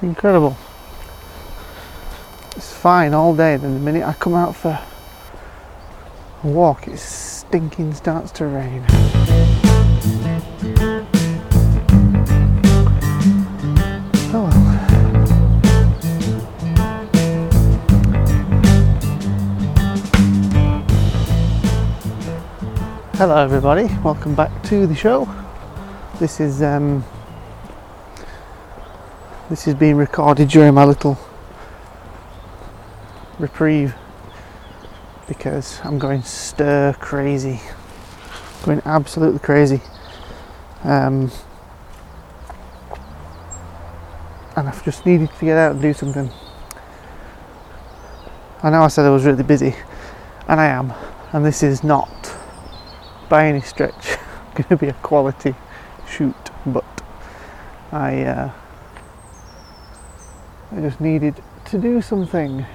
Incredible. It's fine all day, then the minute I come out for a walk, it stinking starts to rain. Oh. Hello everybody, welcome back to the show. This is um this is being recorded during my little reprieve because I'm going stir crazy. Going absolutely crazy. Um and I've just needed to get out and do something. I know I said I was really busy, and I am, and this is not by any stretch going to be a quality shoot, but I uh, I just needed to do something.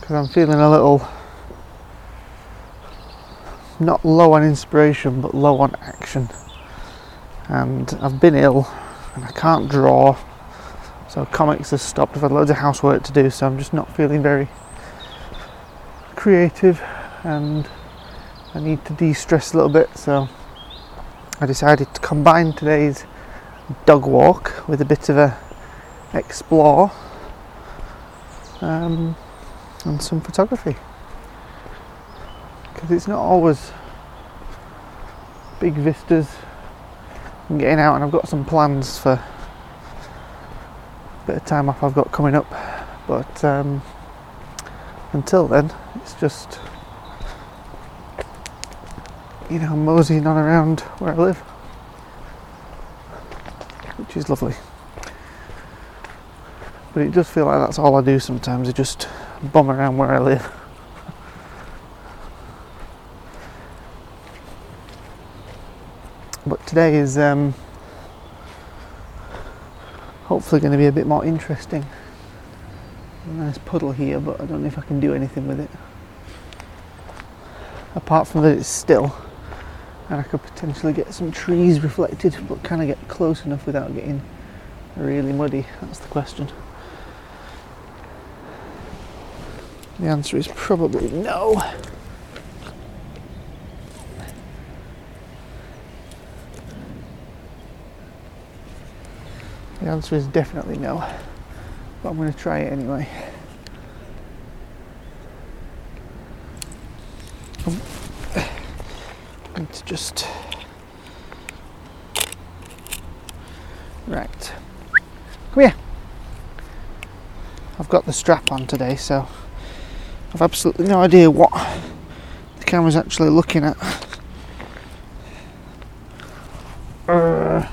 Because I'm feeling a little not low on inspiration but low on action. And I've been ill and I can't draw. So comics has stopped. I've had loads of housework to do so I'm just not feeling very creative and I need to de-stress a little bit. So I decided to combine today's dog walk with a bit of a explore um, and some photography. Because it's not always big vistas and getting out and I've got some plans for a bit of time off I've got coming up. But um, until then it's just you know moseying on around where I live which is lovely. But it does feel like that's all I do sometimes I just bum around where I live. But today is um, hopefully going to be a bit more interesting. A nice puddle here, but I don't know if I can do anything with it. Apart from that, it's still, and I could potentially get some trees reflected, but can I get close enough without getting really muddy? That's the question. The answer is probably no. The answer is definitely no but I'm going to try it anyway. Um, need to just right. Come here. I've got the strap on today, so I've absolutely no idea what the camera's actually looking at. Uh,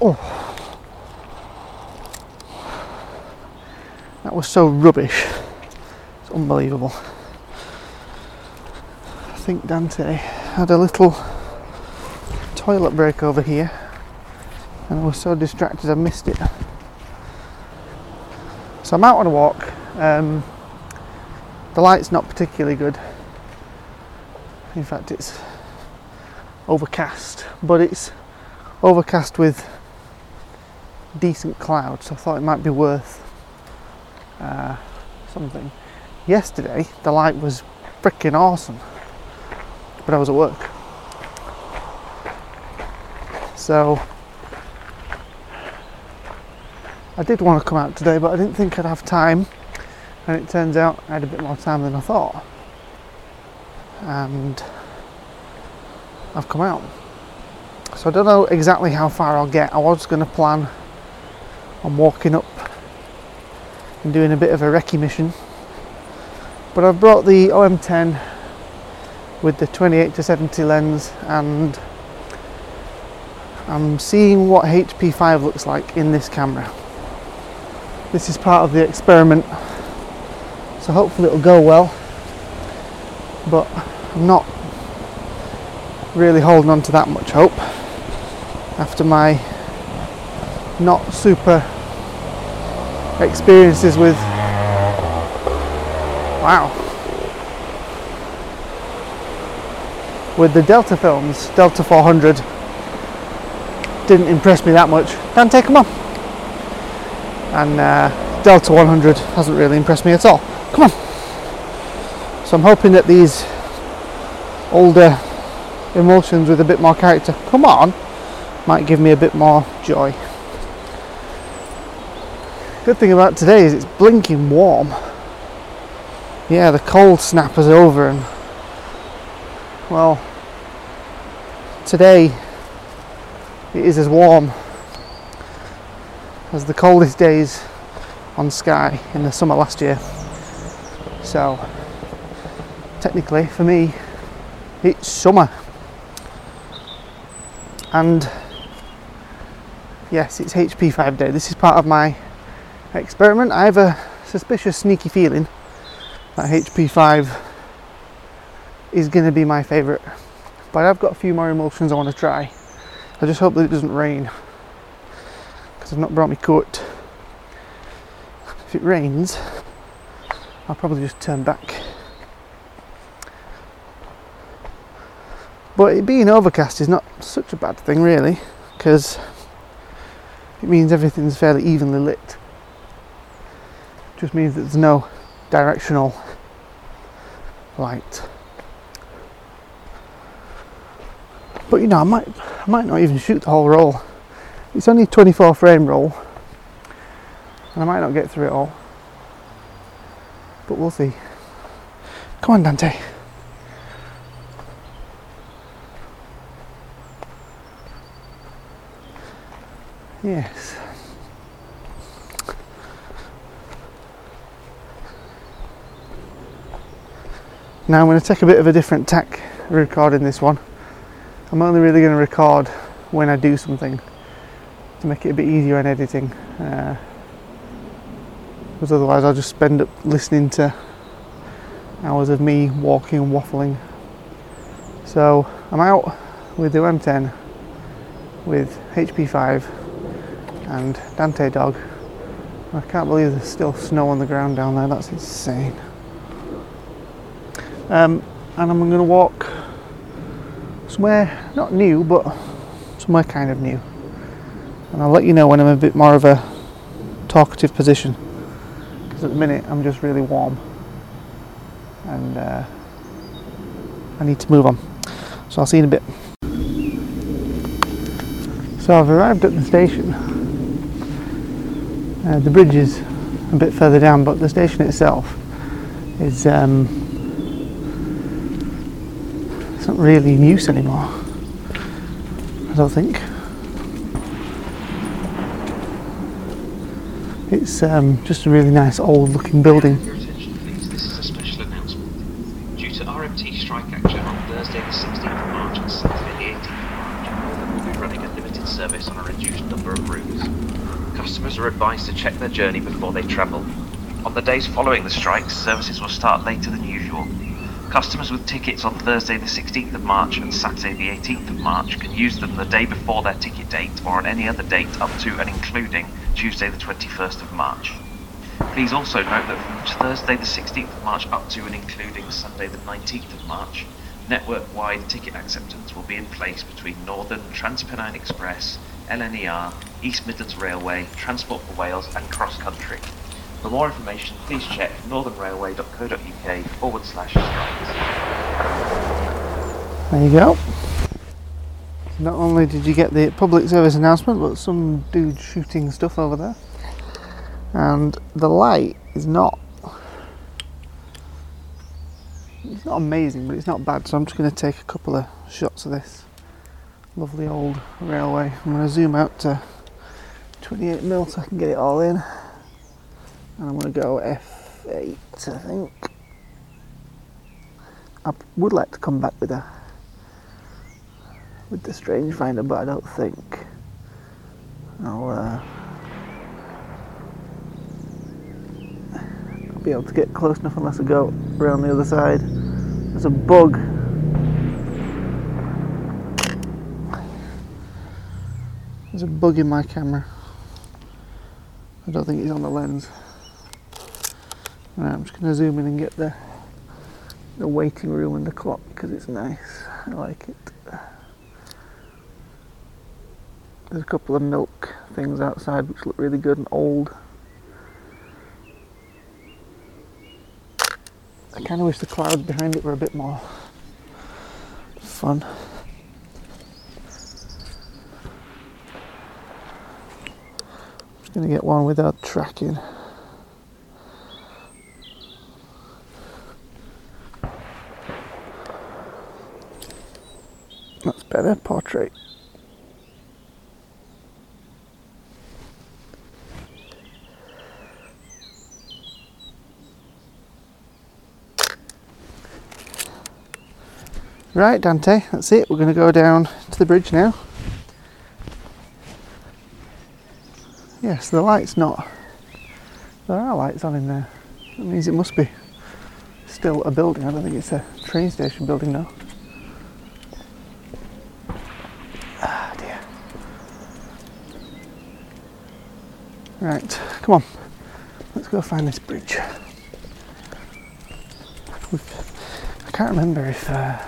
Oh. That was so rubbish. Unbelievable. I think Dante had a little toilet break over here and I was so distracted I missed it. So I'm out on a walk. Um, the light's not particularly good. In fact, it's overcast, but it's overcast with decent clouds, so I thought it might be worth uh, something. Yesterday, the light was freaking awesome, but I was at work. So I did want to come out today, but I didn't think I'd have time, and it turns out I had a bit more time than I thought. And I've come out. So I don't know exactly how far I'll get. I was going to plan I'm walking up and doing a bit of a recce mission. But I've brought the OM10 with the 28 to 70 lens and I'm seeing what HP5 looks like in this camera. This is part of the experiment, so hopefully it'll go well. But I'm not really holding on to that much hope after my not super experiences with wow with the Delta films, Delta 400 didn't impress me that much. Can't take them on. And uh, Delta 100 hasn't really impressed me at all. Come on. So I'm hoping that these older emulsions with a bit more character, come on, might give me a bit more joy. Good thing about today is it's blinking warm. Yeah, the cold snap is over and well today it is as warm as the coldest days on Skye in the summer last year. So technically for me it's summer. And yes it's HP5 day. This is part of my experiment. I have a suspicious sneaky feeling that HP5 is going to be my favourite but I've got a few more emulsions I want to try. I just hope that it doesn't rain because I've not brought my coat if it rains I'll probably just turn back. But it being overcast is not such a bad thing, really, because it means everything's fairly evenly lit. It just means that there's no directional light. But you know, I might, I might not even shoot the whole roll. It's only a 24 frame roll, and I might not get through it all. But we'll see. Come on, Dante. Yes. Now I'm going to take a bit of a different tack recording this one. I'm only really going to record when I do something to make it a bit easier in editing. Uh, because otherwise I'll just spend up listening to hours of me walking and waffling. So I'm out with the M10 with HP5 and Dante dog. I can't believe there's still snow on the ground down there, that's insane. Um, and I'm going to walk somewhere not new but somewhere kind of new. And I'll let you know when I'm a bit more of a talkative position because at the minute I'm just really warm and uh, I need to move on. So I'll see you in a bit. So I've arrived at the station uh, the bridge is a bit further down, but the station itself is um, not really in use anymore. I don't think. It's um, just a really nice old looking building. Due to RMT strike action on Thursday the 16th of March and Saturday the 18th of March, we'll be running a limited service on a reduced number of routes. Customers are advised to check their journey before they travel. On the days following the strikes, services will start later than usual. Customers with tickets on Thursday the 16th of March and Saturday the 18th of March can use them the day before their ticket date or on any other date up to and including Tuesday the 21st of March. Please also note that from Thursday the 16th of March up to and including Sunday the 19th of March, network-wide ticket acceptance will be in place between Northern Transpennine Express LNER, East Midlands Railway, Transport for Wales and Cross Country. For more information, please check northernrailway.co.uk forward slash strikes. There you go. Not only did you get the public service announcement, but some dude shooting stuff over there. And the light is not. It's not amazing, but it's not bad. So I'm just going to take a couple of shots of this lovely old railway. I'm going to zoom out to 28 mil so I can get it all in. And I'm going to go F8, I think. I would like to come back with a with the strange finder, but I don't think I'll, uh, I'll be able to get close enough unless I go around the other side. There's a bug There's a bug in my camera. I don't think it's on the lens. Right, I'm just going to zoom in and get the, the waiting room and the clock. because it's nice. I like it. There's a couple of milk things outside which look really good and old. I kind of wish the clouds behind it were a bit more fun. Just gonna get one without tracking. Better, portrait. Right, Dante, that's it. We're going to go down to the bridge now. Yes, the light's not. There are lights on in there. That means it must be still a building. I don't think it's a train station building now. Come on. Let's go find this bridge. I can't remember if. Uh,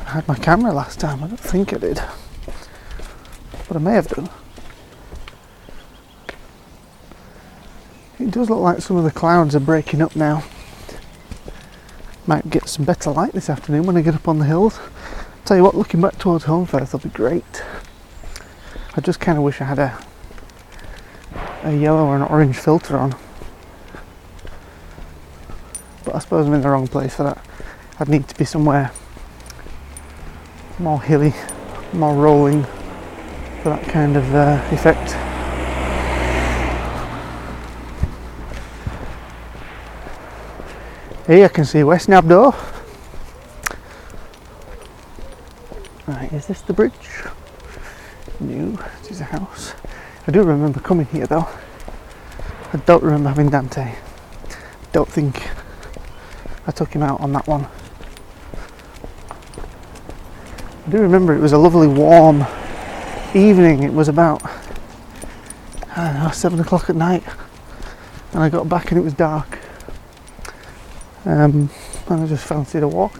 I had my camera last time. I don't think I did. But I may have done. It does look like some of the clouds are breaking up now. Might get some better light this afternoon when I get up on the hills. Tell you what, looking back towards Holmfirth will be great. I just kind of wish I had a a yellow or an orange filter on. But I suppose I'm in the wrong place for that. I'd need to be somewhere more hilly, more rolling for that kind of uh, effect. Here I can see West Nab though. Right, is this the bridge? No, it is a house. I do remember coming here though. I don't remember having Dante. Don't think I took him out on that one. I do remember it was a lovely warm evening. It was about know seven o'clock at night, and I got back and it was dark. Um, and I just fancied a walk.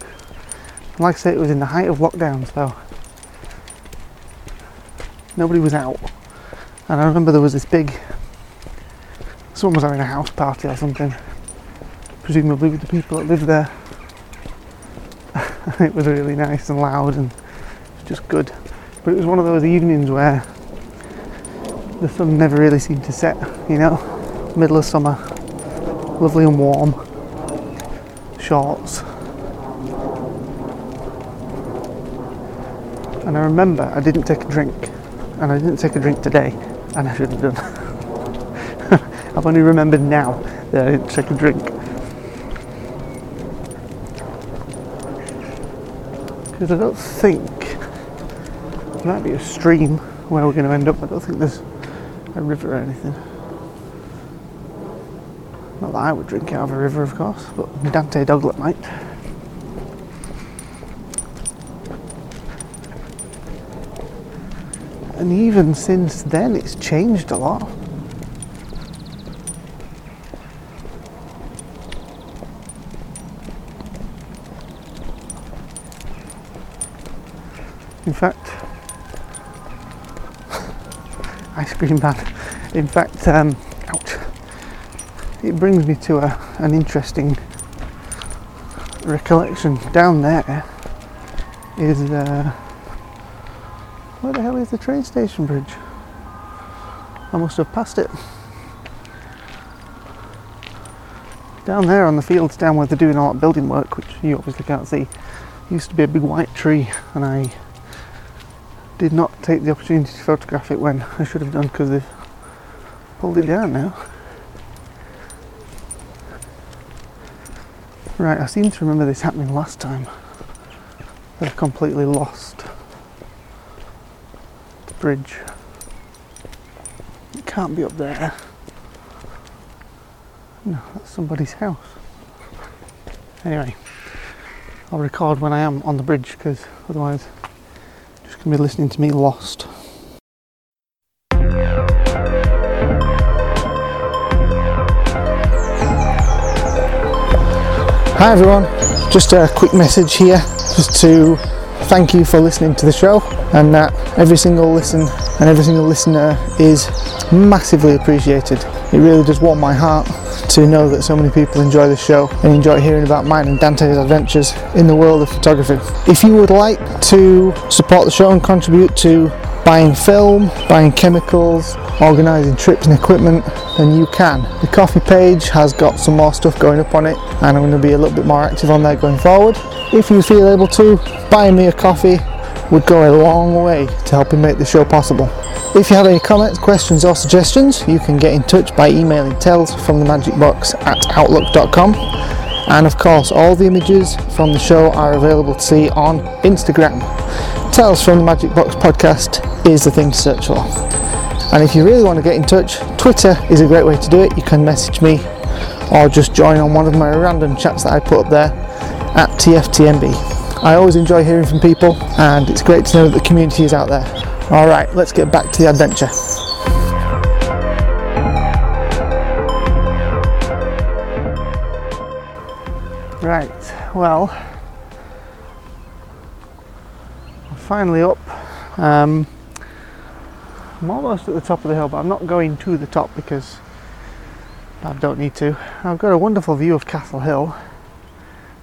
And like I say, it was in the height of lockdown, so nobody was out. And I remember there was this big. Someone was having a house party or something, presumably with the people that lived there. it was really nice and loud and just good. But it was one of those evenings where the sun never really seemed to set, you know, middle of summer, lovely and warm, shorts. And I remember I didn't take a drink, and I didn't take a drink today, and I should have done. I've only remembered now that I didn't take a drink. Because I don't think there might be a stream where we're going to end up. I don't think there's a river or anything. Not that I would drink out of a river, of course, but Dante Doglet might. And even since then, it's changed a lot. In fact, ice cream van. In fact, um, ouch, it brings me to a, an interesting recollection. Down there is uh, where the hell is the train station bridge? I must have passed it. Down there on the fields, down where they're doing all that building work, which you obviously can't see, used to be a big white tree, and I did not take the opportunity to photograph it when I should have done because they've pulled it down now. Right, I seem to remember this happening last time. I've completely lost bridge. It can't be up there. No, that's somebody's house. Anyway, I'll record when I am on the bridge because otherwise you're just to be listening to me lost. Hi everyone, just a quick message here just to thank you for listening to the show and that every single listen and every single listener is massively appreciated. It really does warm my heart to know that so many people enjoy the show and enjoy hearing about mine and Dante's adventures in the world of photography. If you would like to support the show and contribute to buying film, buying chemicals, organising trips and equipment, then you can. The Ko-fi page has got some more stuff going up on it and I'm going to be a little bit more active on there going forward. If you feel able to, buying me a coffee would go a long way to helping make the show possible. If you have any comments, questions or suggestions, you can get in touch by emailing tales from the magic box at outlook.com. And of course, all the images from the show are available to see on Instagram. Tales from the Magic Box podcast is the thing to search for. And if you really want to get in touch, Twitter is a great way to do it. You can message me or just join on one of my random chats that I put up there at TFTMB. I always enjoy hearing from people and it's great to know that the community is out there. Alright, let's get back to the adventure. Right, well, I'm finally up. Um, I'm almost at the top of the hill, but I'm not going to the top because I don't need to. I've got a wonderful view of Castle Hill.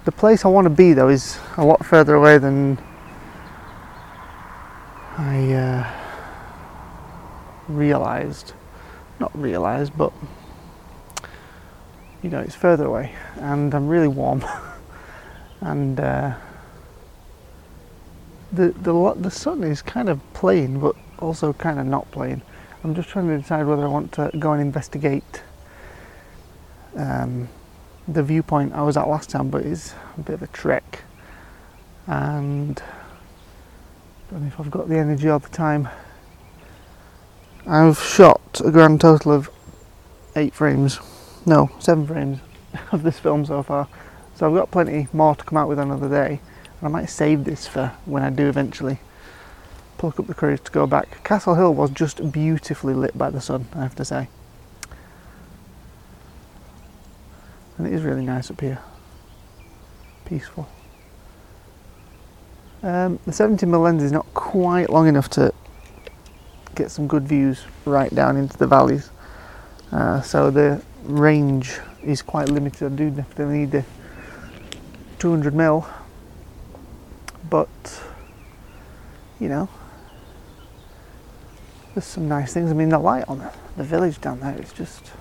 The place I want to be though is a lot further away than I uh, realised. Not realised, but you know, it's further away, and I'm really warm, and uh, the the the sun is kind of playing, but also kind of not playing. I'm just trying to decide whether I want to go and investigate um, the viewpoint I was at last time, but it's a bit of a trek, and don't know if I've got the energy all the time. I've shot a grand total of eight frames, no, seven frames of this film so far. So I've got plenty more to come out with another day. And I might save this for when I do eventually pluck up the courage to go back. Castle Hill was just beautifully lit by the sun, I have to say. And it is really nice up here. Peaceful. Um, the 70mm lens is not quite long enough to get some good views right down into the valleys. Uh, so the range is quite limited. I do definitely need the 200 mil, but you know, there's some nice things. I mean, the light on the, village down there is just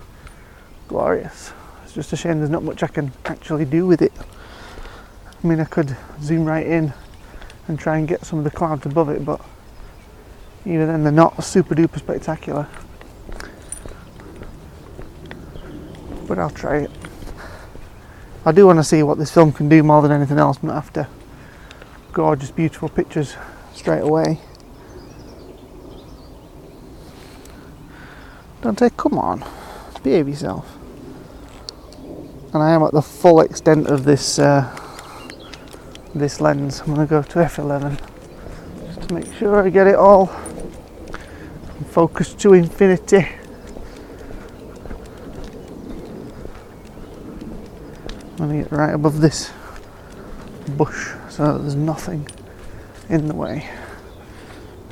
glorious. It's just a shame there's not much I can actually do with it. I mean, I could zoom right in and try and get some of the clouds above it, but even then, they're not super duper spectacular. But I'll try it. I do want to see what this film can do more than anything else, not after gorgeous, beautiful pictures straight away. Dante, come on, behave yourself. And I am at the full extent of this uh, this lens. I'm going to go to f11 just to make sure I get it all focused to infinity. I'm going to get right above this bush so there's nothing in the way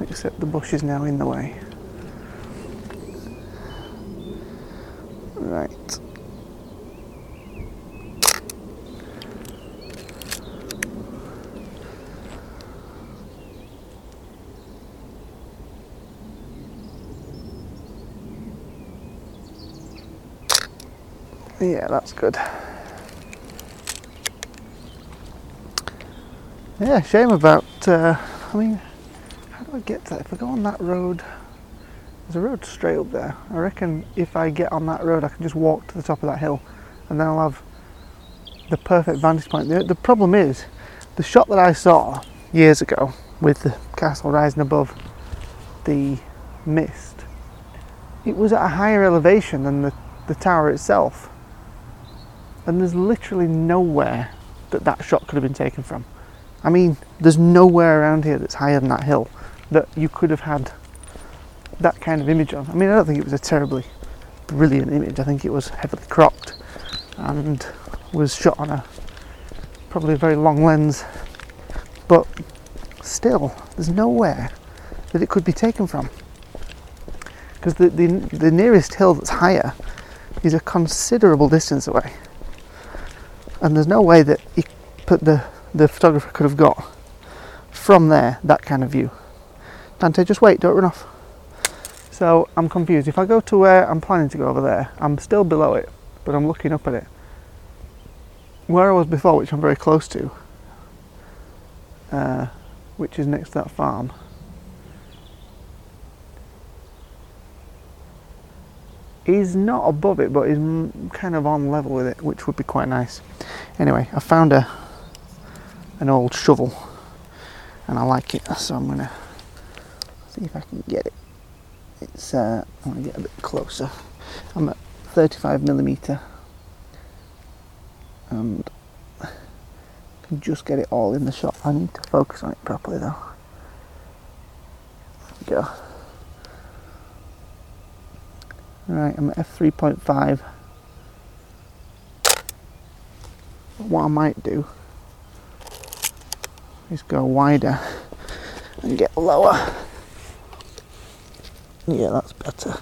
except the bush is now in the way. Right. Yeah, that's good. Yeah, shame about. Uh, I mean, how do I get to that? If I go on that road, there's a road straight up there. I reckon if I get on that road, I can just walk to the top of that hill, and then I'll have the perfect vantage point. The, the problem is, the shot that I saw years ago with the castle rising above the mist, it was at a higher elevation than the, the tower itself and there's literally nowhere that that shot could have been taken from. I mean, there's nowhere around here that's higher than that hill that you could have had that kind of image on. I mean, I don't think it was a terribly brilliant image. I think it was heavily cropped and was shot on a probably a very long lens, but still, there's nowhere that it could be taken from. Because the, the, the nearest hill that's higher is a considerable distance away. And there's no way that he put the, the photographer could have got from there that kind of view. Dante, just wait, don't run off. So I'm confused. If I go to where I'm planning to go over there, I'm still below it, but I'm looking up at it. Where I was before, which I'm very close to, uh, which is next to that farm, is not above it, but is kind of on level with it, which would be quite nice. Anyway, I found a an old shovel, and I like it, so I'm gonna see if I can get it. It's uh, I'm gonna get a bit closer. I'm at 35 millimeter, and can just get it all in the shot. I need to focus on it properly though. There we go. Right, I'm at f3.5. What I might do is go wider and get lower. Yeah, that's better.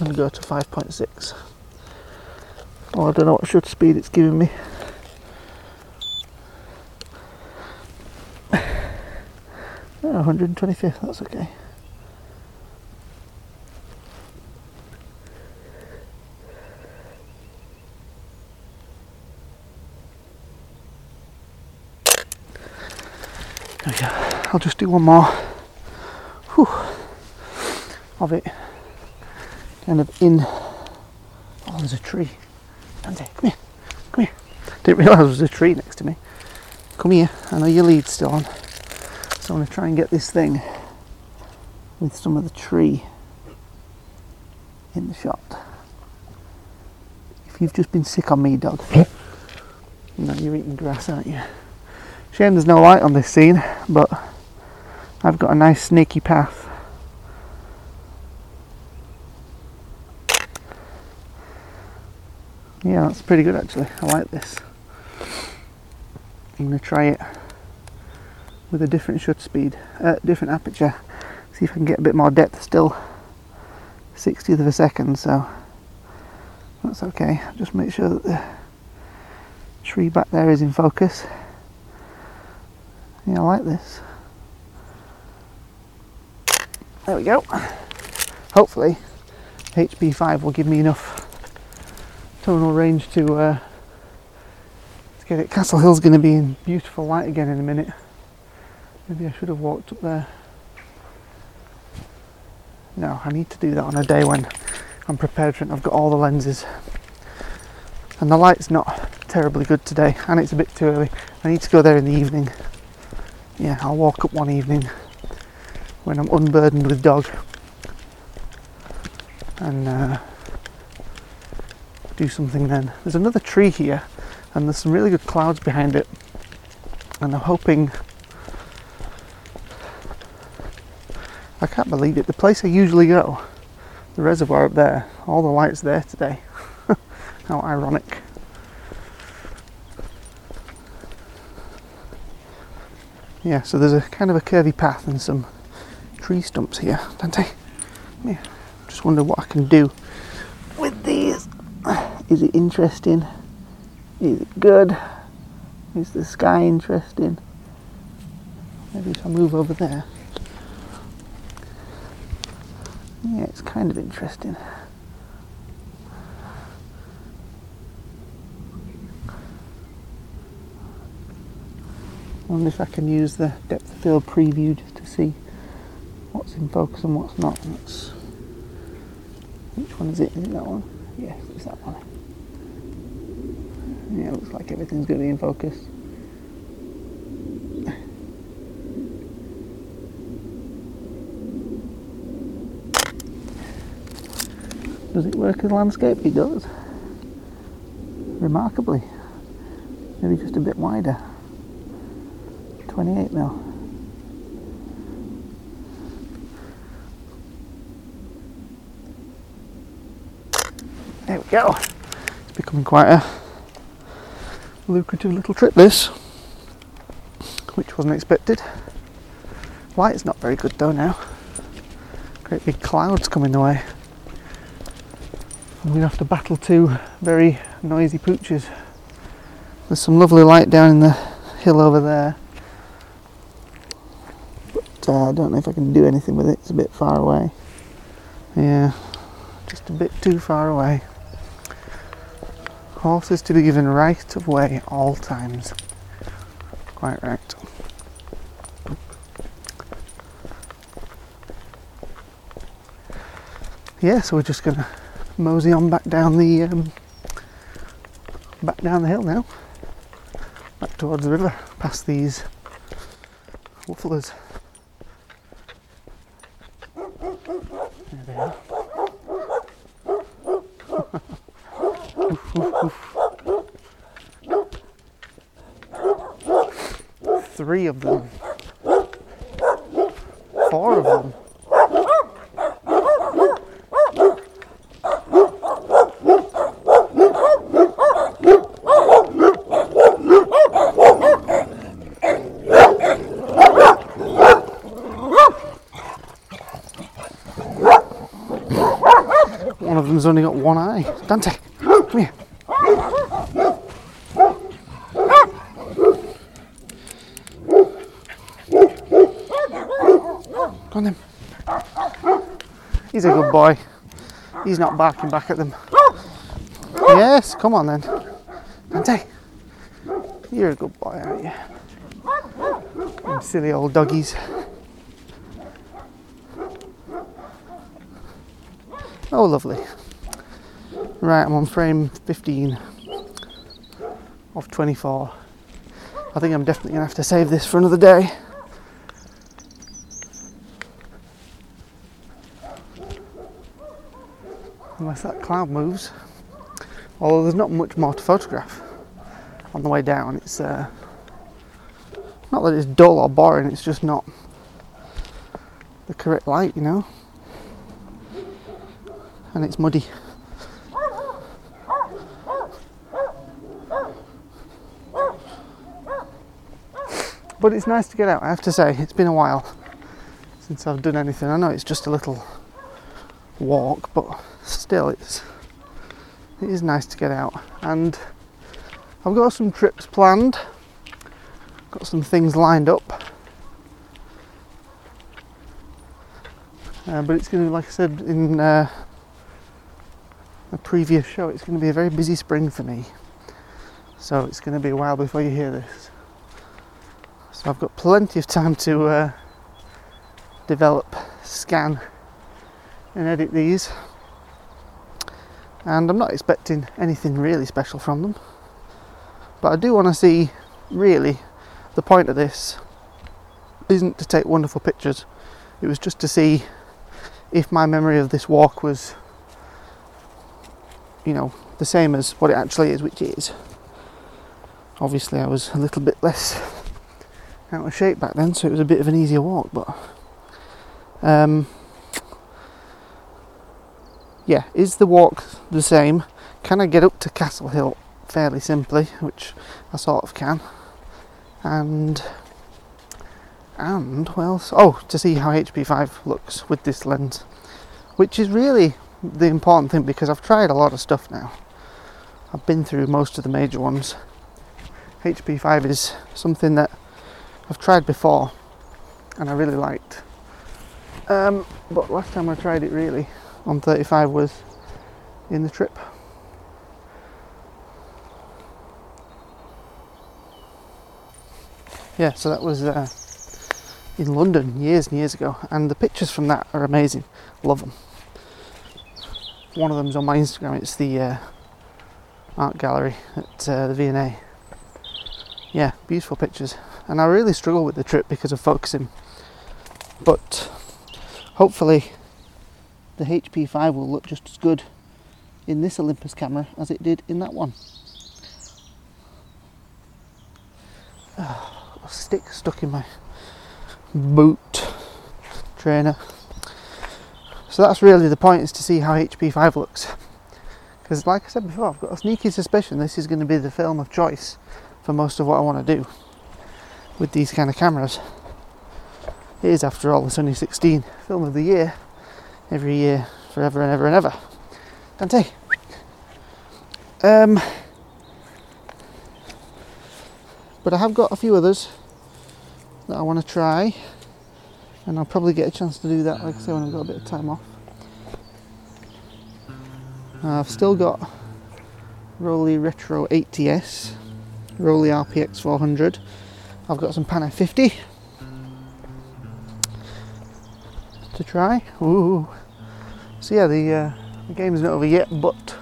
And go to 5.6. Oh, I don't know what shutter speed it's giving me. Oh, 125th, that's okay. There we go. I'll just do one more whew, of it. Kind of in. Oh, there's a tree. Dante, come here. Come here. Didn't realise there was a tree next to me. Come here. I know your lead's still on. So I'm going to try and get this thing with some of the tree in the shot. If you've just been sick on me, dog. no, you're eating grass, aren't you? Shame there's no light on this scene, but I've got a nice snaky path. Yeah, that's pretty good actually. I like this. I'm going to try it with a different shutter speed, uh, different aperture. See if I can get a bit more depth still. 60th of a second, so that's okay. Just make sure that the tree back there is in focus. Yeah, I like this. There we go. Hopefully, HP5 will give me enough tonal range to, uh, to get it. Castle Hill's going to be in beautiful light again in a minute. Maybe I should have walked up there. No, I need to do that on a day when I'm prepared for it. And I've got all the lenses. And the light's not terribly good today, and it's a bit too early. I need to go there in the evening. Yeah, I'll walk up one evening when I'm unburdened with dog and uh, do something then. There's another tree here, and there's some really good clouds behind it, and I'm hoping. I can't believe it. The place I usually go, the reservoir up there, all the lights there today. How ironic. Yeah, so there's a kind of a curvy path and some tree stumps here, Dante. Yeah, just wonder what I can do with these. Is it interesting? Is it good? Is the sky interesting? Maybe if I move over there. Yeah, it's kind of interesting. wonder if I can use the depth of field preview just to see what's in focus and what's not. That's, which one is it? Is it that one? Yes, it's that one. Yeah, it looks like everything's going to be in focus. Does it work as landscape? It does. Remarkably. Maybe just a bit wider. 28 mil. Go. It's becoming quite a lucrative little trip this, which wasn't expected. Light's not very good though now. Great big clouds coming the way. I'm going to have to battle two very noisy pooches. There's some lovely light down in the hill over there. But uh, I don't know if I can do anything with it, it's a bit far away. Yeah, just a bit too far away. Horses to be given right of way at all times. Quite right. Yeah, so we're just gonna mosey on back down the um, back down the hill now, back towards the river, past these wooflers. There they are. Three of them. Four of them. One of them's only got one eye. Dante, come here. Come on then. He's a good boy. He's not barking back at them. Yes, come on then. Dante, you're a good boy, aren't you? Them silly old doggies. Oh, lovely. Right, I'm on frame 15 of 24. I think I'm definitely going to have to save this for another day. Unless that cloud moves. Although there's not much more to photograph on the way down. It's uh, not that it's dull or boring, it's just not the correct light, you know? and it's muddy. But it's nice to get out, I have to say. It's been a while since I've done anything. I know it's just a little walk, but still it's it is nice to get out. And I've got some trips planned. Got some things lined up. Uh, but it's going to like I said in uh, a previous show, it's going to be a very busy spring for me. So it's going to be a while before you hear this. So I've got plenty of time to uh, develop, scan, and edit these. And I'm not expecting anything really special from them. But I do want to see, really, the point of this isn't to take wonderful pictures. It was just to see if my memory of this walk was you know, the same as what it actually is, which is. Obviously, I was a little bit less out of shape back then, so it was a bit of an easier walk, but. Um, yeah, is the walk the same? Can I get up to Castle Hill fairly simply, which I sort of can? And and well, oh, to see how HP5 looks with this lens, which is really the important thing because I've tried a lot of stuff now. I've been through most of the major ones. HP5 is something that I've tried before and I really liked. Um, but last time I tried it really on 35 was in the trip. Yeah, so that was uh, in London years and years ago, and the pictures from that are amazing. Love them one of them's on my Instagram. It's the uh, art gallery at uh, the V&A. Yeah, beautiful pictures. And I really struggle with the trip because of focusing. But hopefully the HP5 will look just as good in this Olympus camera as it did in that one. Oh, stick stuck in my boot trainer. So that's really the point is to see how HP5 looks. Because like I said before, I've got a sneaky suspicion this is going to be the film of choice for most of what I want to do with these kind of cameras. It is, after all, the Sony 16 film of the year, every year, forever and ever and ever. Dante. Um, but I have got a few others that I want to try, and I'll probably get a chance to do that, like I say, when I've got a bit of time off. I've still got Rollei Retro 80s, Rollei RPX 400. I've got some Pan F 50 to try. Ooh. So yeah, the, uh, the game's not over yet, but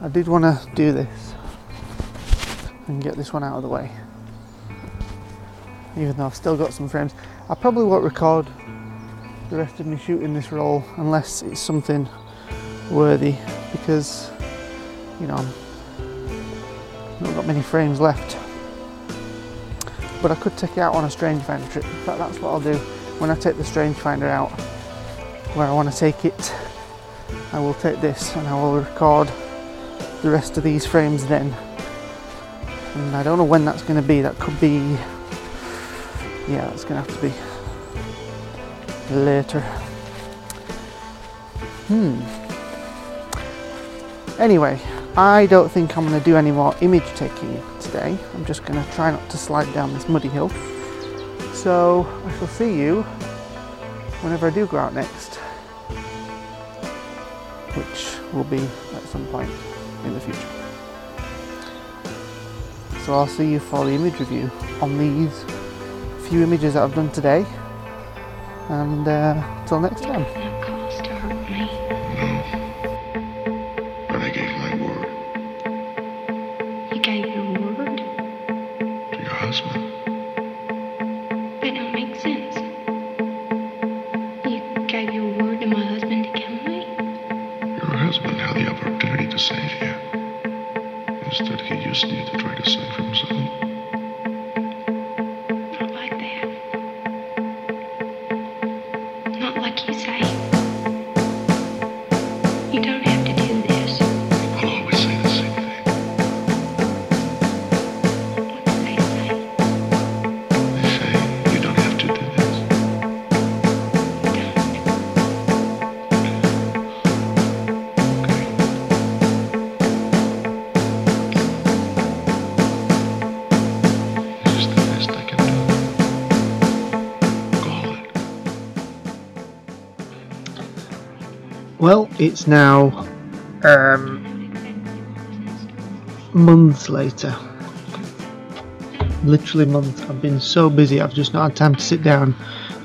I did want to do this and get this one out of the way. Even though I've still got some frames, I probably won't record the rest of me shooting this roll unless it's something worthy because you know I've not got many frames left. But I could take it out on a rangefinder trip. In fact, that's what I'll do when I take the rangefinder out. Where I want to take it, I will take this and I will record the rest of these frames then. And I don't know when that's going to be. That could be, yeah, that's going to have to be later. Hmm. Anyway, I don't think I'm going to do any more image taking today. I'm just going to try not to slide down this muddy hill. So I shall see you whenever I do go out next, which will be at some point in the future. So I'll see you for the image review on these few images that I've done today. And uh, till next time. It's now um, months later. Literally months. I've been so busy, I've just not had time to sit down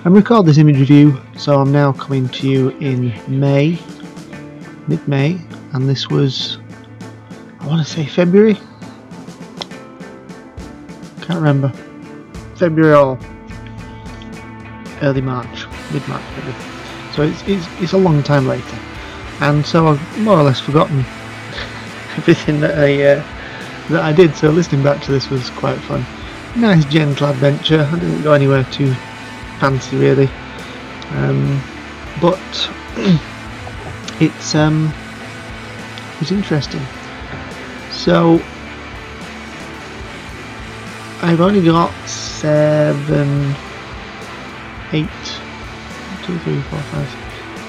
and record this image review. So I'm now coming to you in May, mid May, and this was, I want to say February. Can't remember. February or early March, mid March maybe. So it's, it's, it's a long time later. And so I've more or less forgotten everything that I uh, that I did. So listening back to this was quite fun. Nice gentle adventure. I didn't go anywhere too fancy really, um, but it's um, it's interesting. So I've only got seven, eight, two, three, four, five,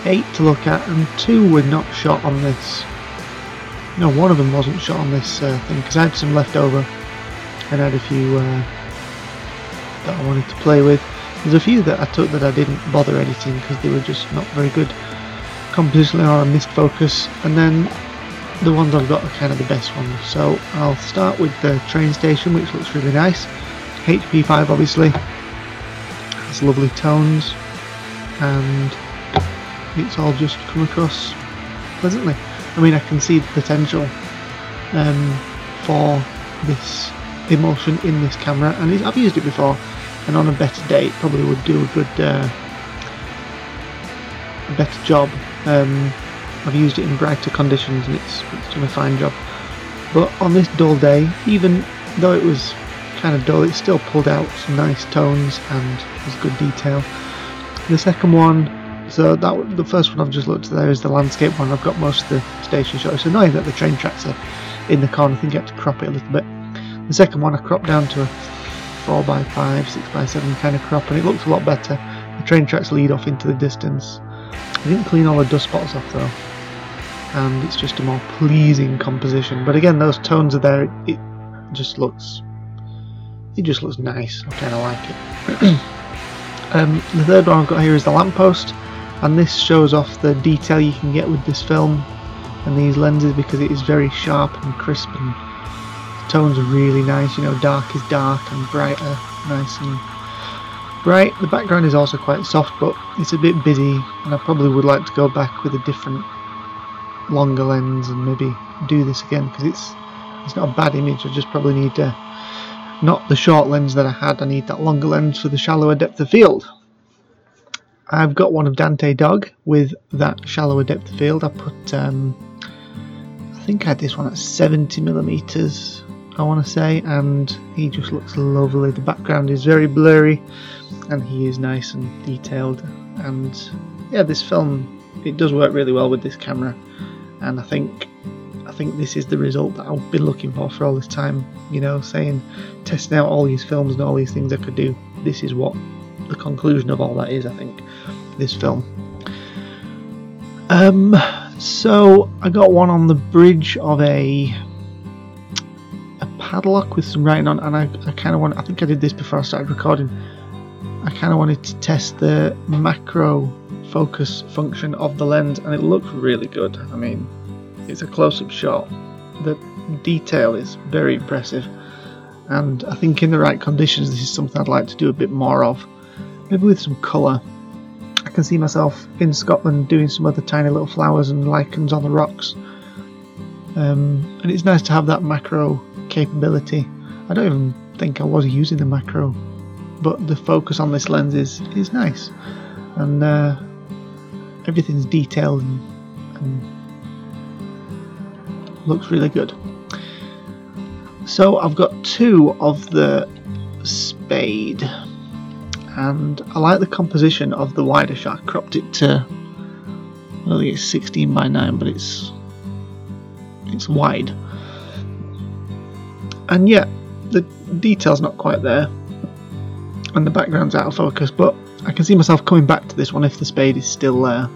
eight to look at, and two were not shot on this. No, one of them wasn't shot on this uh, thing because I had some left over, and I had a few uh, that I wanted to play with. There's a few that I took that I didn't bother editing because they were just not very good compositionally or I missed focus, and then the ones I've got are kind of the best ones. So I'll start with the train station, which looks really nice. HP5 obviously has lovely tones, and it's all just come across pleasantly. I mean, I can see the potential um, for this emulsion in this camera, and I've used it before, and on a better day, it probably would do a good, uh, a better job. Um, I've used it in brighter conditions, and it's, it's done a fine job. But on this dull day, even though it was kind of dull, it still pulled out some nice tones and was good detail. The second one, so that the first one I've just looked at there is the landscape one. I've got most of the station shot. It's annoying that the train tracks are in the corner. I think I have to crop it a little bit. The second one I cropped down to a 4x5, 6x7 kind of crop, and it looks a lot better. The train tracks lead off into the distance. I didn't clean all the dust spots off though, and it's just a more pleasing composition. But again, those tones are there. It, it just looks, it just looks nice. I kind of like it. um, the third one I've got here is the lamppost, and this shows off the detail you can get with this film and these lenses because it is very sharp and crisp and the tones are really nice. You know, dark is dark and brighter, nice and bright. The background is also quite soft, but it's a bit busy, and I probably would like to go back with a different, longer lens and maybe do this again because it's it's not a bad image. I just probably need to not the short lens that I had. I need that longer lens for the shallower depth of field. I've got one of Dante Dog with that shallower depth of field. I put, um, I think I had this one at 70 millimeters, I want to say, and he just looks lovely. The background is very blurry, and he is nice and detailed. And yeah, this film it does work really well with this camera, and I think I think this is the result that I've been looking for for all this time. You know, saying testing out all these films and all these things I could do. This is what the conclusion of all that is. I think this film. Um, so I got one on the bridge of a a padlock with some writing on, and I, I kind of want. I think I did this before I started recording. I kind of wanted to test the macro focus function of the lens, and it looked really good. I mean, it's a close-up shot. The detail is very impressive, and I think in the right conditions, this is something I'd like to do a bit more of. Maybe with some colour. Can see myself in Scotland doing some other tiny little flowers and lichens on the rocks. Um, and it's nice to have that macro capability. I don't even think I was using the macro, but the focus on this lens is, is nice. And uh, everything's detailed and, and looks really good. So I've got two of the spade and I like the composition of the wider shot. I cropped it to well, it's 16 by 9, but it's it's wide. And yeah, the detail's not quite there, and the background's out of focus. But I can see myself coming back to this one if the spade is still there,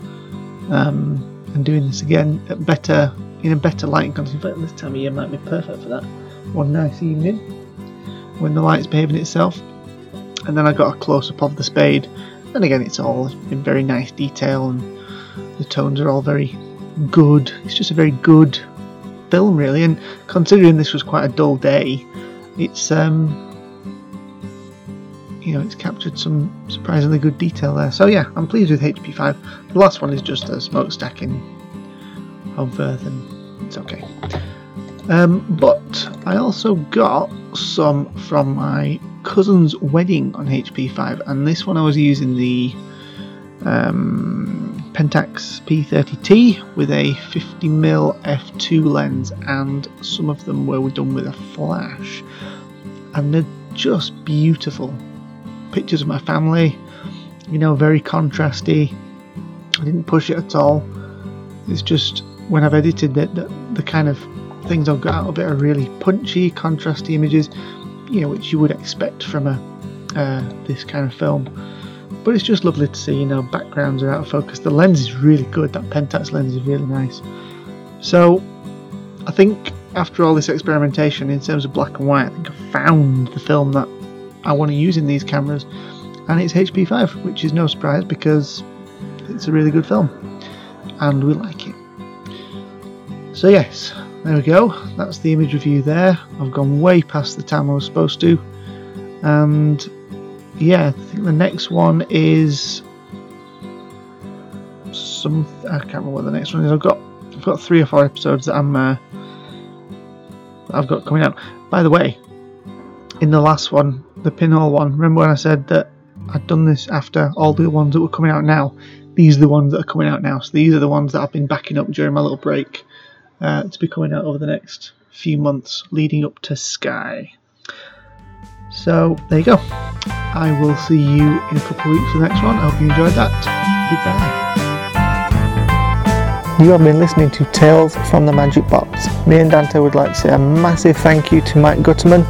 um, and doing this again at better in a better lighting condition. In this time of year might be perfect for that. One nice evening when the light's behaving itself and then I got a close up of the spade. And again, it's all in very nice detail, and the tones are all very good. It's just a very good film, really. And considering this was quite a dull day, it's um, you know, it's captured some surprisingly good detail there. So yeah, I'm pleased with HP5. The last one is just a smokestack in Holmfirth, and it's okay. Um, but I also got some from my cousin's wedding on HP5, and this one I was using the um, Pentax P30T with a 50mm f2 lens, and some of them were done with a flash, and they're just beautiful. Pictures of my family, you know, very contrasty. I didn't push it at all. It's just when I've edited it, the, the kind of things I've got out of it are really punchy, contrasty images you know, which you would expect from a uh, this kind of film. But it's just lovely to see, you know, backgrounds are out of focus. The lens is really good. That Pentax lens is really nice. So, I think after all this experimentation in terms of black and white, I think I found the film that I want to use in these cameras, and it's HP5, which is no surprise because it's a really good film, and we like it. So yes, there we go, that's the image review there. I've gone way past the time I was supposed to. And yeah, I think the next one is some I can't remember what the next one is. I've got I've got three or four episodes that I'm uh, that I've got coming out. By the way, in the last one, the pinhole one, remember when I said that I'd done this after all the ones that were coming out now? These are the ones that are coming out now. So these are the ones that I've been backing up during my little break uh, to be coming out over the next few months leading up to Skye. So there you go. I will see you in a couple of weeks for the next one. I hope you enjoyed that. Goodbye. You have been listening to Tales from the Magic Box. Me and Dante would like to say a massive thank you to Mike Gutterman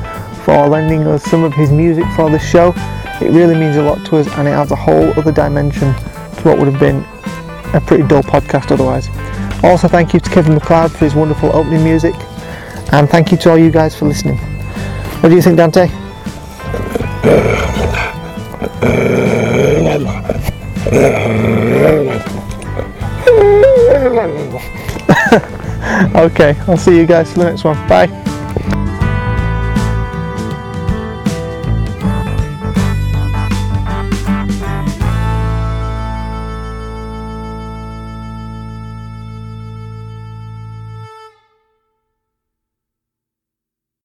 for lending us some of his music for this show. It really means a lot to us and it adds a whole other dimension to what would have been a pretty dull podcast otherwise. Also, thank you to Kevin MacLeod for his wonderful opening music, and thank you to all you guys for listening. What do you think, Dante? okay, I'll see you guys for the next one. Bye.